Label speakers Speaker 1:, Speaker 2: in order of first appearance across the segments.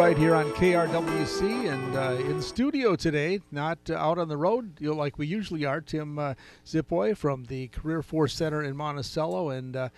Speaker 1: right here on KRWC and uh, in studio today, not uh, out on the road you know, like we usually are. Tim uh, Zipoy from the Career Force Center in Monticello. And uh,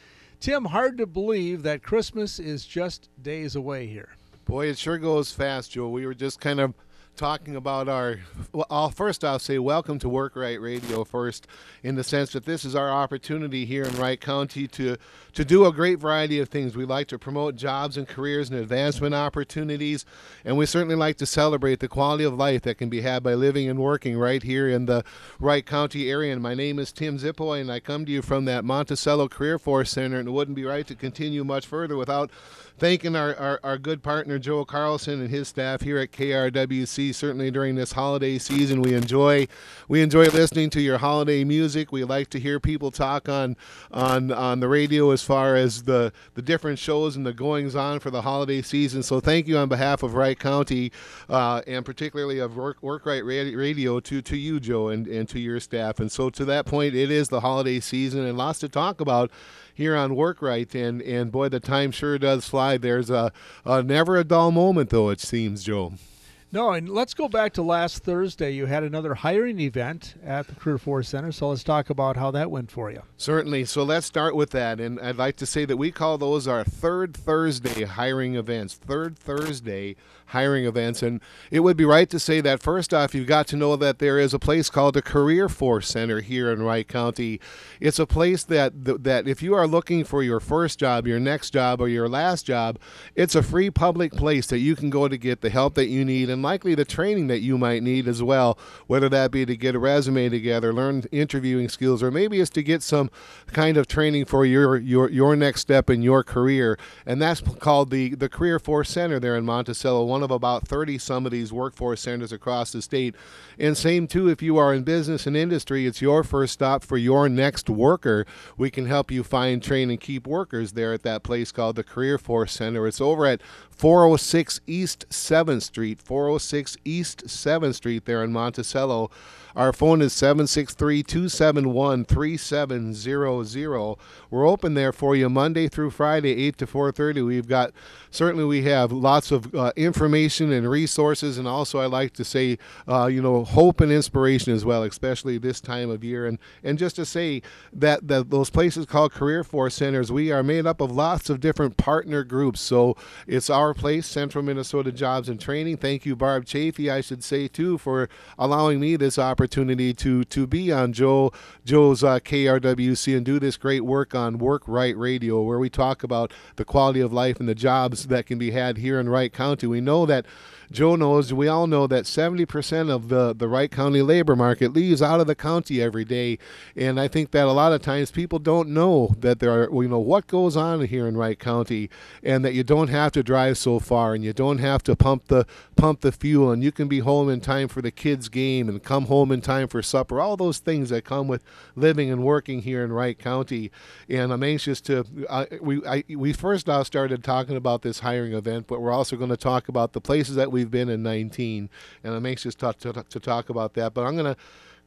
Speaker 1: Tim, hard to believe that Christmas is just days away here.
Speaker 2: Boy, it sure goes fast, Joe. We were just kind of talking about our well I'll, first i'll say welcome to work right radio first in the sense that this is our opportunity here in wright county to to do a great variety of things. We like to promote jobs and careers and advancement opportunities and we certainly like to celebrate the quality of life that can be had by living and working right here in the wright county area. And my name is tim zipoy and i come to you from that monticello career force center and it wouldn't be right to continue much further without thanking our, our, our good partner Joe Carlson and his staff here at KRWC. Certainly during this holiday season, we enjoy we enjoy listening to your holiday music. We like to hear people talk on on on the radio as far as the the different shows and the goings on for the holiday season. So thank you on behalf of Wright County uh, and particularly of Work Work Right Radio to to you, Joe, and and to your staff. And so to that point, it is the holiday season and lots to talk about here on Work Right, and and boy, the time sure does fly. There's a, a never a dull moment, though it seems, Joe.
Speaker 1: No, and let's go back to last Thursday. You had another hiring event at the Career Force Center, so let's talk about how that went for you.
Speaker 2: Certainly. So let's start with that. And I'd like to say that we call those our third Thursday hiring events. Third Thursday hiring events. And it would be right to say that first off, you've got to know that there is a place called the Career Force Center here in Wright County. It's a place that that if you are looking for your first job, your next job, or your last job, it's a free public place that you can go to get the help that you need and likely the training that you might need as well, whether that be to get a resume together, learn interviewing skills, or maybe it's to get some kind of training for your your your next step in your career. And that's called the the Career Force Center there in Monticello. One one of about 30 some of these workforce centers across the state. And same too, if you are in business and industry, it's your first stop for your next worker. We can help you find, train, and keep workers there at that place called the Career Force Center. It's over at 406 East 7th Street, 406 East 7th Street there in Monticello. Our phone is 763 271 3700. We're open there for you Monday through Friday, 8 to 4.30. We've got, certainly we have lots of uh, information and resources, and also I like to say, uh, you know, hope and inspiration as well, especially this time of year. And, and just to say that, that those places called Career Force Centers, we are made up of lots of different partner groups. So it's our place, Central Minnesota Jobs and Training. Thank you, Barb Chaffee, I should say, too, for allowing me this opportunity opportunity to to be on Joe Joe's uh, KRWC and do this great work on Work Right Radio, where we talk about the quality of life and the jobs that can be had here in Wright County. We know that Joe knows, we all know that 70% of the, the Wright County labor market leaves out of the county every day. And I think that a lot of times people don't know that there are, you know, what goes on here in Wright County and that you don't have to drive so far and you don't have to pump the pump the fuel and you can be home in time for the kids game and come home in time for supper. All those things that come with living and working here in Wright County. And I'm anxious to, we, I, we first off started talking about this hiring event, but we're also going to talk about the places that we we've been in 19, and I'm anxious to, to, to talk about that. But I'm going to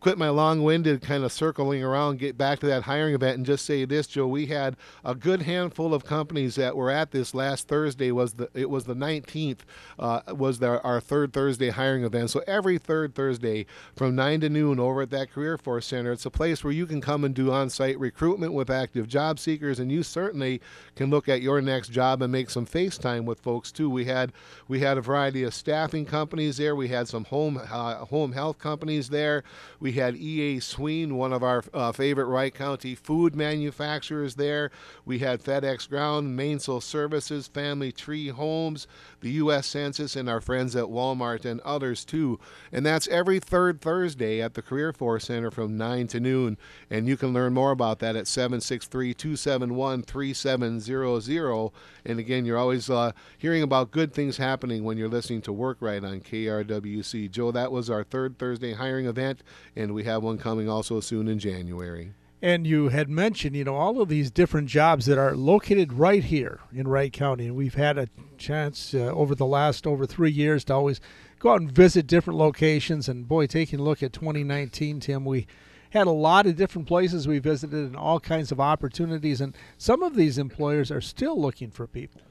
Speaker 2: quit my long-winded kind of circling around, get back to that hiring event, and just say this, Joe. We had a good handful of companies that were at this last Thursday. Was the it was the 19th uh, was the, our third Thursday hiring event. So every third Thursday from nine to noon over at that Career Force Center, it's a place where you can come and do on-site recruitment with active job seekers, and you certainly can look at your next job and make some FaceTime with folks too. We had we had a variety of staffing companies there. We had some home uh, home health companies there. We had EA Sween, one of our uh, favorite Wright County food manufacturers there. We had FedEx Ground, Mainsail Services, Family Tree Homes, the U.S. Census, and our friends at Walmart and others too. And that's every third Thursday at the Career Force Center from 9 to noon. And you can learn more about that at 763 271 3700. And again, you're always uh, hearing about good things happening when you're listening to Work Right on KRWC. Joe, that was our third Thursday hiring event, and we have one coming also soon in January.
Speaker 1: And you had mentioned, you know, all of these different jobs that are located right here in Wright County. And we've had a chance uh, over the last over three years to always go out and visit different locations. And boy, taking a look at 2019, Tim, we had a lot of different places we visited and all kinds of opportunities. And some of these employers are still looking for people.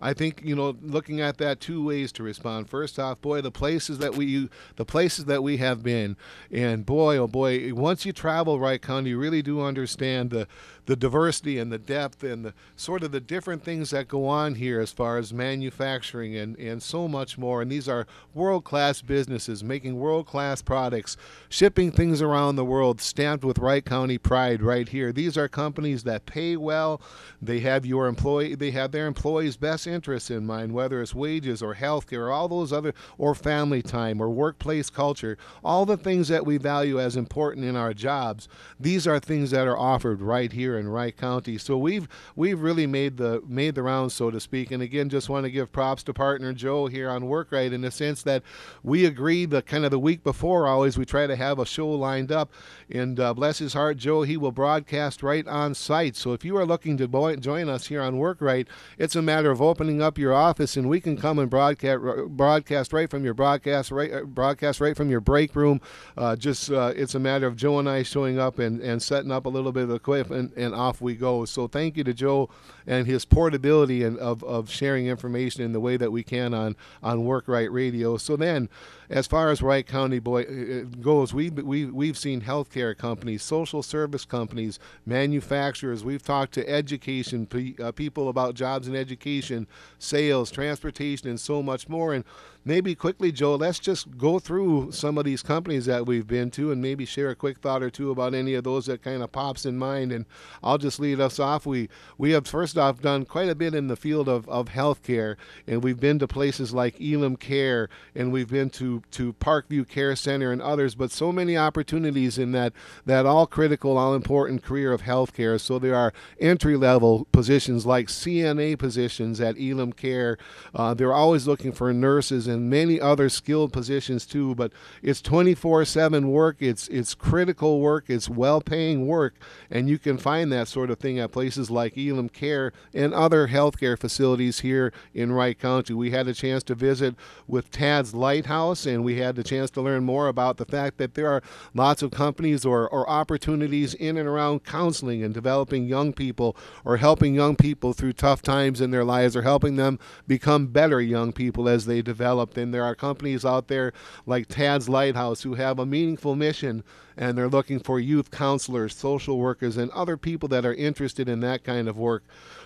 Speaker 2: I think you know, looking at that, two ways to respond. First off, boy, the places that we the places that we have been, and boy, oh boy, once you travel Wright County, you really do understand the the diversity and the depth and the sort of the different things that go on here as far as manufacturing and and so much more. And these are world class businesses making world class products, shipping things around the world, stamped with Wright County pride right here. These are companies that pay well. They have your employee, they have their employees' best interests in mind, whether it's wages or health care or all those other, or family time or workplace culture, all the things that we value as important in our jobs. These are things that are offered right here in Wright County. So we've we've really made the made the rounds, so to speak. And again, just want to give props to partner Joe here on Workrite in the sense that we agreed the kind of the week before. Always we try to have a show lined up, and uh, bless his heart, Joe, he will broadcast right on site. So if you are looking to join us here on Workrite, it's a matter of opening opening up your office, and we can come and broadcast broadcast right from your broadcast right uh, broadcast right from your break room. Uh, just uh, it's a matter of Joe and I showing up and, and setting up a little bit of equipment, and off we go. So thank you to Joe and his portability and of, of sharing information in the way that we can on on Workrite Radio. So then as far as Wright County boy uh, uh, goes, we we we've seen healthcare companies, social service companies, manufacturers. We've talked to education pe- uh, people about jobs in education, sales, transportation, and so much more. And maybe quickly, Joe, let's just go through some of these companies that we've been to and maybe share a quick thought or two about any of those that kind of pops in mind. And I'll just lead us off. We we have first off done quite a bit in the field of, of healthcare, and we've been to places like Elim Care, and we've been to to Parkview Care Center and others. But so many opportunities in that that all critical, all important career of healthcare. So there are entry level positions like CNA positions at Elim Care. Uh, they're always looking for nurses and many other skilled positions too. But it's 24/7 work. It's it's critical work. It's well-paying work, and you can find that sort of thing at places like Elim Care and other healthcare facilities here in Wright County. We had a chance to visit with Tad's Lighthouse, and we had the chance to learn more about the fact that there are lots of companies or, or opportunities in and around counseling and developing young people or helping young people through tough times in their lives or helping them become better young people as they develop. And there are companies out there like Tad's Lighthouse who have a meaningful mission and they're looking for youth counselors, social workers, and other people that are interested in that kind of work.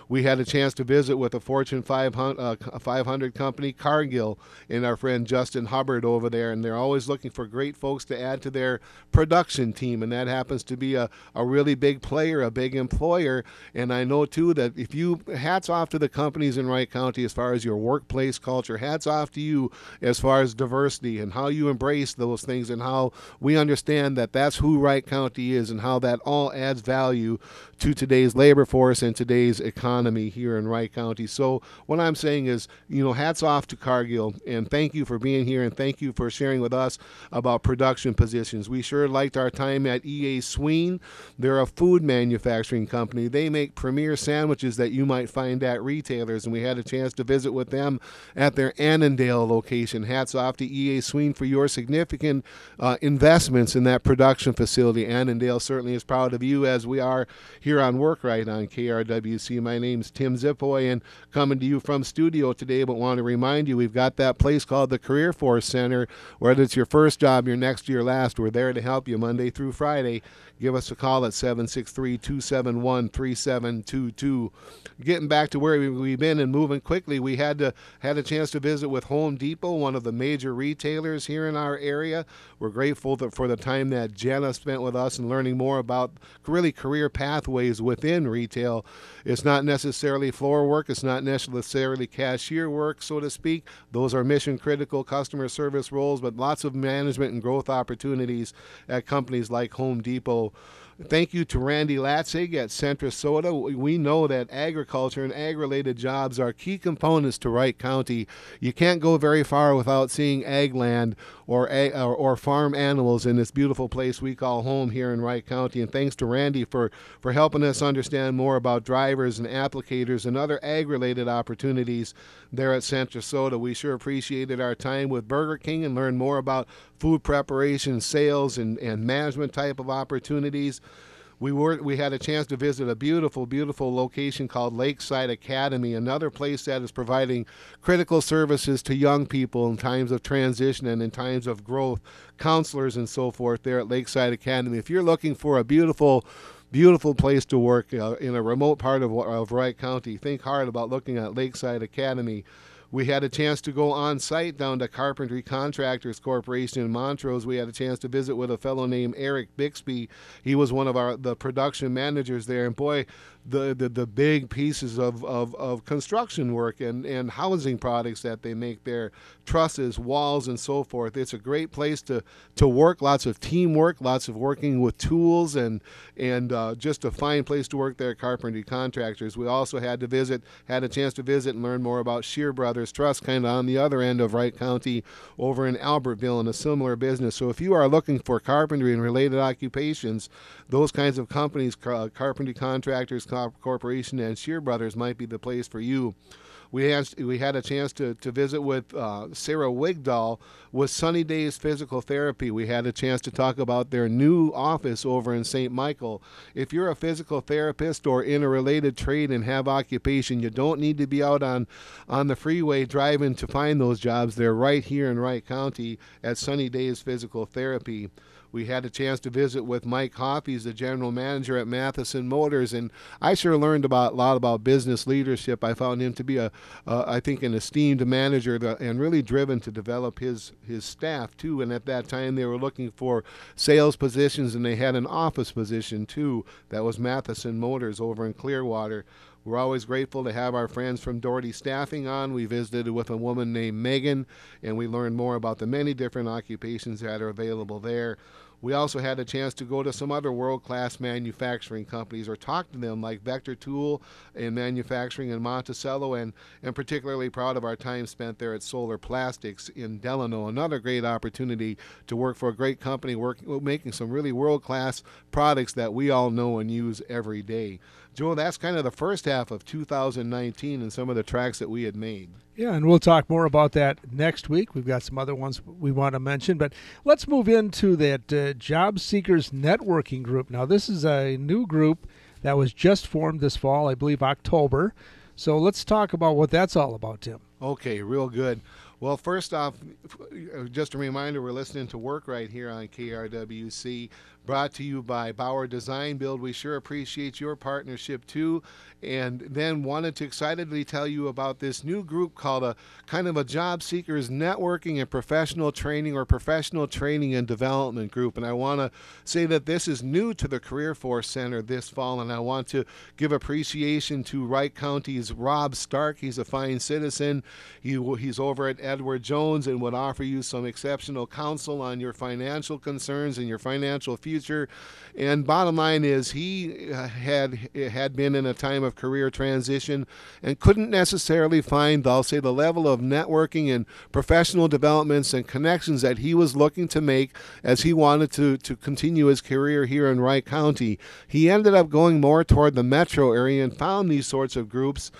Speaker 2: We had a chance to visit with a Fortune 500, uh, 500 company, Cargill, and our friend Justin Hubbard over there, and they're always looking for great folks to add to their production team, and that happens to be a, a really big player, a big employer. And I know too that if you hats off to the companies in Wright County as far as your workplace culture, hats off to you as far as diversity and how you embrace those things and how we understand that that's who Wright County is and how that all adds value to today's labor force and today's economy here in Wright County. So what I'm saying is, you know, hats off to Cargill and thank you for being here and thank you for sharing with us about production positions. We sure liked our time at EA Sween. They're a food manufacturing company. They make premier sandwiches that you might find at retailers and we had a chance to visit with them at their Annandale location. Hats off to EA Sween for your significant uh, investments in that production facility. Annandale certainly is proud of you as we are here on Workrite on KRWC. My name's Tim Zipoy and coming to you from studio today, but want to remind you we've got that place called the Career Force Center. Whether it's your first job, your next, your last, we're there to help you Monday through Friday. Give us a call at 763 271 3722. Getting back to where we've been and moving quickly, we had to had a chance to visit with Home Depot, one of the major retailers here in our area. We're grateful for the time that Jenna spent with us and learning more about really career pathways within retail. It's not necessarily floor work, it's not necessarily cashier work, so to speak. Those are mission critical customer service roles, but lots of management and growth opportunities at companies like Home Depot Thank you to Randy Latzig at Centra Sota. We know that agriculture and ag-related jobs are key components to Wright County. You can't go very far without seeing ag land or, ag, or, or farm animals in this beautiful place we call home here in Wright County. And thanks to Randy for, for helping us understand more about drivers and applicators and other ag-related opportunities there at Centra Sota. We sure appreciated our time with Burger King and learned more about food preparation, sales, and, and management type of opportunities. We were we had a chance to visit a beautiful, beautiful location called Lakeside Academy, another place that is providing critical services to young people in times of transition and in times of growth, counselors and so forth there at Lakeside Academy. If you're looking for a beautiful beautiful place to work uh, in a remote part of, of Wright County. Think hard about looking at Lakeside Academy. We had a chance to go on site down to Carpentry Contractors Corporation in Montrose. We had a chance to visit with a fellow named Eric Bixby. He was one of our the production managers there, and boy, the, the, the big pieces of, of, of construction work and, and housing products that they make there trusses, walls, and so forth. It's a great place to, to work, lots of teamwork, lots of working with tools, and, and uh, just a fine place to work there Carpentry Contractors. We also had to visit, had a chance to visit and learn more about Shear Brothers Truss, kind of on the other end of Wright County over in Albertville in a similar business. So if you are looking for carpentry and related occupations, those kinds of companies, Carpentry Contractors, Corporation and Shear Brothers might be the place for you. We had, we had a chance to, to visit with uh, Sarah Wigdahl with Sunny Days Physical Therapy. We had a chance to talk about their new office over in St. Michael. If you're a physical therapist or in a related trade and have occupation, you don't need to be out on, on the freeway driving to find those jobs. They're right here in Wright County at Sunny Days Physical Therapy we had a chance to visit with Mike Hoff. He's the general manager at Matheson Motors, and I sure learned about a lot about business leadership. I found him to be a, uh, I think, an esteemed manager and really driven to develop his his staff too. And at that time, they were looking for sales positions, and they had an office position too. That was Matheson Motors over in Clearwater. We're always grateful to have our friends from Doherty Staffing on. We visited with a woman named Megan, and we learned more about the many different occupations that are available there. We also had a chance to go to some other world class manufacturing companies or talk to them, like Vector Tool in manufacturing in Monticello, and, and particularly proud of our time spent there at Solar Plastics in Delano. Another great opportunity to work for a great company work, making some really world class products that we all know and use every day. Joe, that's kind of the first half of 2019 and some of the tracks that we had made.
Speaker 1: Yeah, and we'll talk more about that next week. We've got some other ones we want to mention, but let's move into that uh, Job Seekers Networking Group. Now, this is a new group that was just formed this fall, I believe October. So let's talk about what that's all about, Tim.
Speaker 2: Okay, real good. Well, first off, just a reminder we're listening to work right here on KRWC brought to you by Bauer Design Build. We sure appreciate your partnership too. And then wanted to excitedly tell you about this new group called a kind of a job seekers networking and professional training or professional training and development group. And I want to say that this is new to the Career Force Center this fall. And I want to give appreciation to Wright County's Rob Stark. He's a fine citizen. He, he's over at Edward Jones and would offer you some exceptional counsel on your financial concerns and your financial future future. And bottom line is, he uh, had had been in a time of career transition and couldn't necessarily find, I'll say, the level of networking and professional developments and connections that he was looking to make as he wanted to to continue his career here in Wright County. He ended up going more toward the metro area and found these sorts of groups.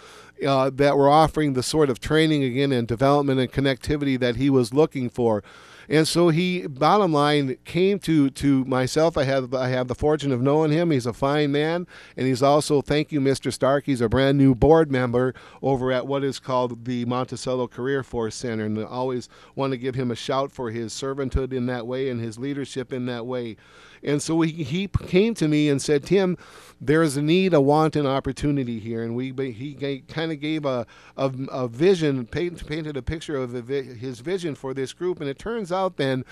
Speaker 2: Uh, that were offering the sort of training again and development and connectivity that he was looking for. And so he, bottom line, came to to myself. I have I have the fortune of knowing him. He's a fine man, and he's also thank you, Mr. Stark. He's a brand new board member over at what is called the Monticello Career Force Center, and I always want to give him a shout for his servanthood in that way and his leadership in that way. And so he, he came to me and said, Tim, there's a need, a want, an opportunity here. And we he kind of gave a, a, a vision, paint, painted a picture of his vision for this group. And it turns out then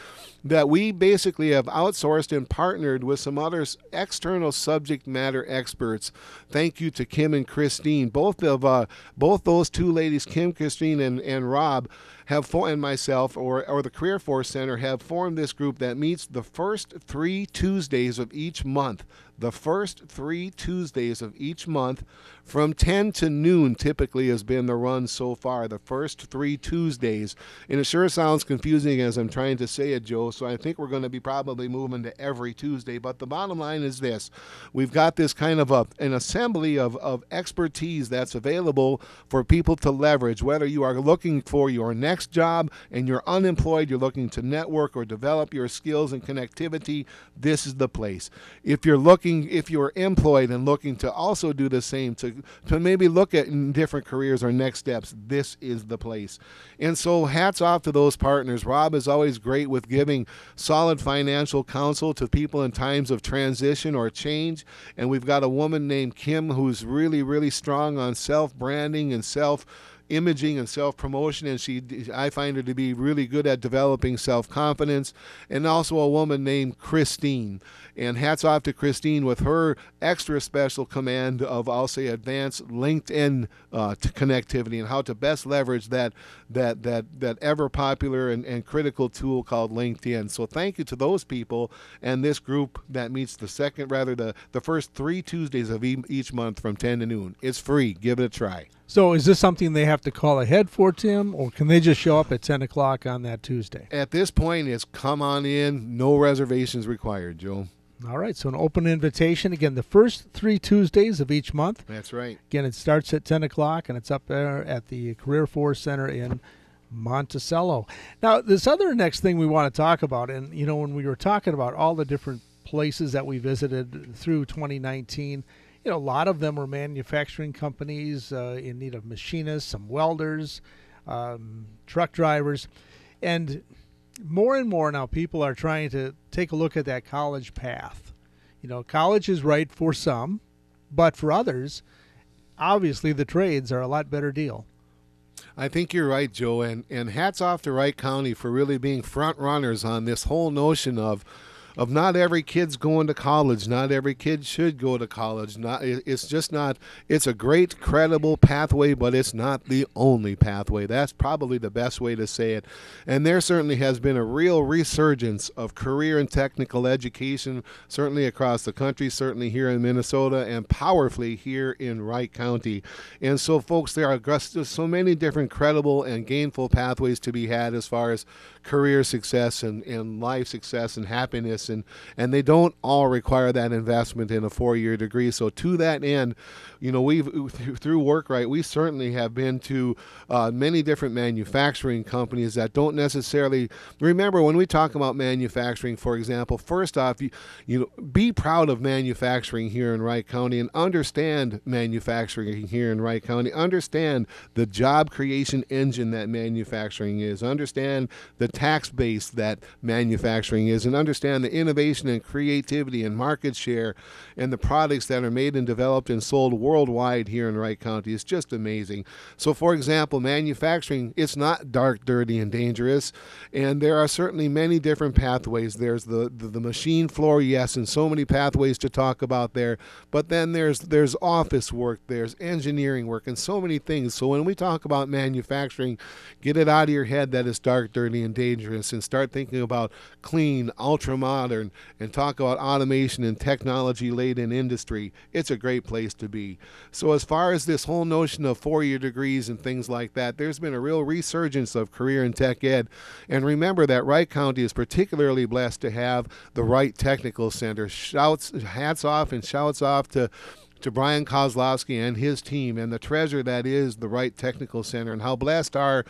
Speaker 2: that we basically have outsourced and partnered with some other external subject matter experts. Thank you to Kim and Christine. Both of uh, both those two ladies, Kim, Christine, and, and Rob, have for, and myself or, or the Career Force Center have formed this group that meets the first three Tuesdays of each month the first three Tuesdays of each month from 10 to noon typically has been the run so far, the first three Tuesdays. And it sure sounds confusing as I'm trying to say it, Joe, so I think we're going to be probably moving to every Tuesday. But the bottom line is this we've got this kind of a, an assembly of, of expertise that's available for people to leverage, whether you are looking for your next job and you're unemployed, you're looking to network or develop your skills and connectivity, this is the place. If you're looking, if you're employed and looking to also do the same, to, to maybe look at different careers or next steps, this is the place. And so, hats off to those partners. Rob is always great with giving solid financial counsel to people in times of transition or change. And we've got a woman named Kim who's really, really strong on self branding and self imaging and self promotion, and she I find her to be really good at developing self confidence, and also a woman named Christine. And hats off to Christine with her extra special command of I'll say advanced LinkedIn uh, connectivity and how to best leverage that that that that ever popular and, and critical tool called LinkedIn. So thank you to those people and this group that meets the second rather the the first three Tuesdays of each month from 10 to noon. It's free. Give it a try.
Speaker 1: So is this something they have to call ahead for, Tim, or can they just show up at 10 o'clock on that Tuesday?
Speaker 2: At this point, it's come on in, no reservations required, Joe.
Speaker 1: All right, so an open invitation. Again, the first three Tuesdays of each month.
Speaker 2: That's right.
Speaker 1: Again, it starts at 10 o'clock, and it's up there at the Career Force Center in Monticello. Now, this other next thing we want to talk about, and, you know, when we were talking about all the different places that we visited through 2019, you know, a lot of them were manufacturing companies uh, in need of machinists, some welders, um, truck drivers, and more and more now people are trying to take a look at that college path. You know, college is right for some, but for others, obviously the trades are a lot better deal.
Speaker 2: I think you're right, Joe, and, and hats off to Wright County for really being front runners on this whole notion of of not every kid's going to college. Not every kid should go to college. Not it's just not. It's a great, credible pathway, but it's not the only pathway. That's probably the best way to say it. And there certainly has been a real resurgence of career and technical education, certainly across the country, certainly here in Minnesota, and powerfully here in Wright County. And so, folks, there are just so many different credible and gainful pathways to be had as far as career success and, and life success and happiness and and they don't all require that investment in a four-year degree. So to that end, you know, we've through Workright, we certainly have been to uh, many different manufacturing companies that don't necessarily remember when we talk about manufacturing. For example, first off, you, you know, be proud of manufacturing here in Wright County and understand manufacturing here in Wright County. Understand the job creation engine that manufacturing is. Understand the tax base that manufacturing is, and understand the innovation and creativity and market share and the products that are made and developed and sold worldwide here in Wright County is just amazing. So, for example, manufacturing, it's not dark, dirty, and dangerous. And there are certainly many different pathways. There's the, the, the machine floor, yes, and so many pathways to talk about there. But then there's there's office work, there's engineering work, and so many things. So when we talk about manufacturing, get it out of your head that it's dark, dirty, and dangerous, and start thinking about clean, ultra modern, and talk about automation and technology laden industry. It's a great place to be. So, as far as this whole notion of four year degrees and things like that, there's been a real resurgence of career and tech ed. And remember that Wright County is particularly blessed to have the Wright Technical Center. Shouts, hats off, and shouts off to to Brian Kozlowski and his team and the treasure that is the Wright Technical Center and how blessed are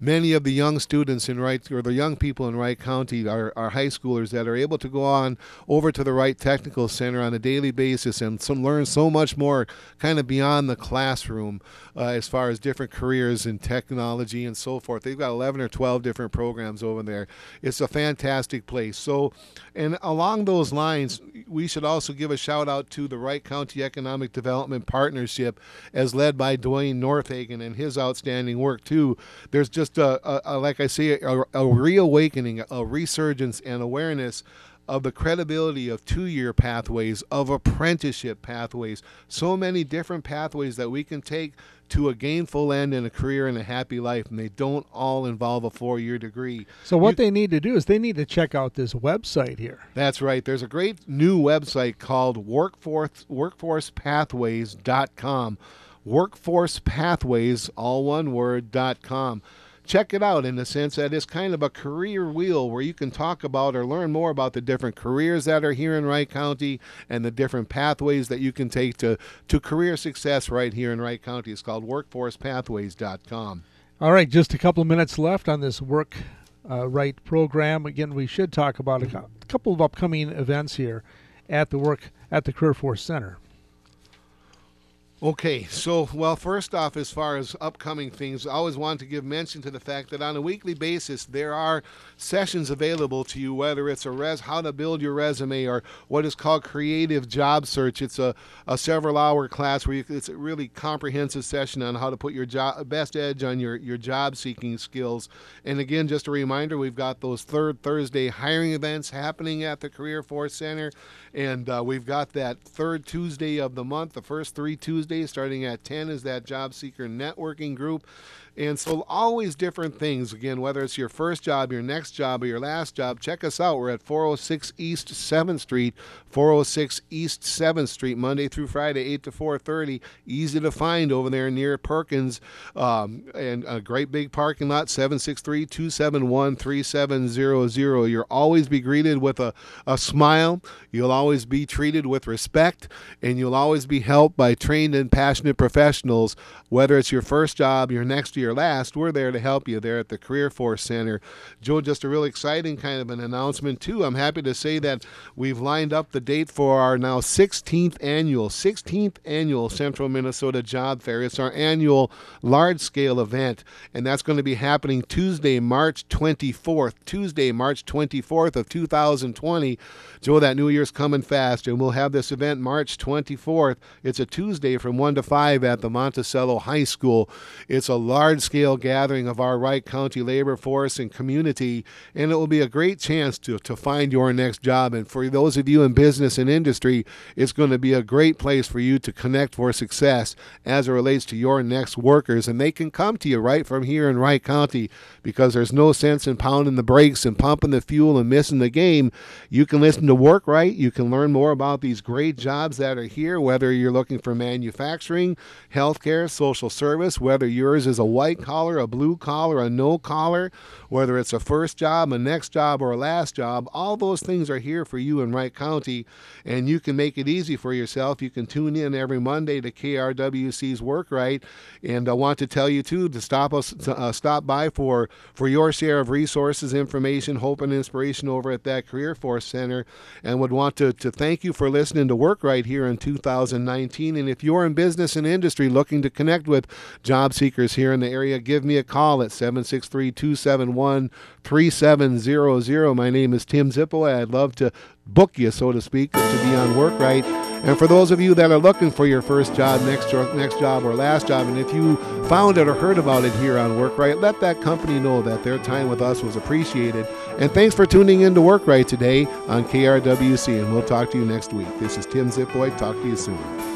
Speaker 2: many of the young students in Wright or the young people in Wright County, our, our high schoolers that are able to go on over to the Wright Technical Center on a daily basis and some learn so much more kind of beyond the classroom uh, as far as different careers in technology and so forth. They've got 11 or 12 different programs over there. It's a fantastic place. So, and along those lines, we should also give a shout out to the Wright County Economic Economic Development Partnership, as led by Duane Northagen and his outstanding work too. There's just a, a, a like I say, a, a reawakening, a resurgence, and awareness of the credibility of two year pathways, of apprenticeship pathways, so many different pathways that we can take to a gainful end and a career and a happy life, and they don't all involve a four year degree.
Speaker 1: So, what you, they need to do is they need to check out this website here.
Speaker 2: That's right. There's a great new website called workforce, workforcepathways.com. Workforcepathways, all one word, dot com check it out in the sense that it's kind of a career wheel where you can talk about or learn more about the different careers that are here in Wright County and the different pathways that you can take to, to career success right here in Wright County. It's called workforcepathways.com.
Speaker 1: All right, just a couple of minutes left on this work uh, right program. Again, we should talk about a couple of upcoming events here at the work at the Career Force Center.
Speaker 2: Okay, so well, first off, as far as upcoming things, I always want to give mention to the fact that on a weekly basis there are sessions available to you, whether it's a res how to build your resume or what is called creative job search. It's a, a several hour class where you, it's a really comprehensive session on how to put your job best edge on your your job seeking skills. And again, just a reminder, we've got those third Thursday hiring events happening at the Career Force Center, and uh, we've got that third Tuesday of the month, the first three Tuesdays starting at 10 is that job seeker networking group. And so, always different things. Again, whether it's your first job, your next job, or your last job, check us out. We're at 406 East 7th Street, 406 East 7th Street, Monday through Friday, 8 to 4:30. Easy to find over there near Perkins, um, and a great big parking lot. 763-271-3700. You'll always be greeted with a, a smile. You'll always be treated with respect, and you'll always be helped by trained and passionate professionals. Whether it's your first job, your next your last, we're there to help you there at the Career Force Center. Joe, just a real exciting kind of an announcement, too. I'm happy to say that we've lined up the date for our now 16th annual, 16th annual Central Minnesota Job Fair. It's our annual large scale event, and that's going to be happening Tuesday, March 24th. Tuesday, March 24th of 2020. Joe, that New Year's coming fast, and we'll have this event March 24th. It's a Tuesday from 1 to 5 at the Monticello High School. It's a large large scale gathering of our Wright County labor force and community, and it will be a great chance to, to find your next job. And for those of you in business and industry, it's going to be a great place for you to connect for success as it relates to your next workers. And they can come to you right from here in Wright County because there's no sense in pounding the brakes and pumping the fuel and missing the game. You can listen to Work Right. You can learn more about these great jobs that are here, whether you're looking for manufacturing, healthcare, social service, whether yours is a white collar, a blue collar, a no collar, whether it's a first job, a next job, or a last job, all those things are here for you in Wright County, and you can make it easy for yourself. You can tune in every Monday to KRWC's Work Right, and I want to tell you too to stop us, to, uh, stop by for for your share of resources, information, hope, and inspiration over at that Career Force Center, and would want to to thank you for listening to Work Right here in 2019. And if you're in business and industry looking to connect with job seekers here in the area, give me a call at 763 271 3700. My name is Tim Zipoy. I'd love to book you, so to speak, to be on work right. And for those of you that are looking for your first job, next next job, or last job, and if you found it or heard about it here on Work Right, let that company know that their time with us was appreciated. And thanks for tuning in to Work Right today on KRWC, and we'll talk to you next week. This is Tim Zipoy. Talk to you soon.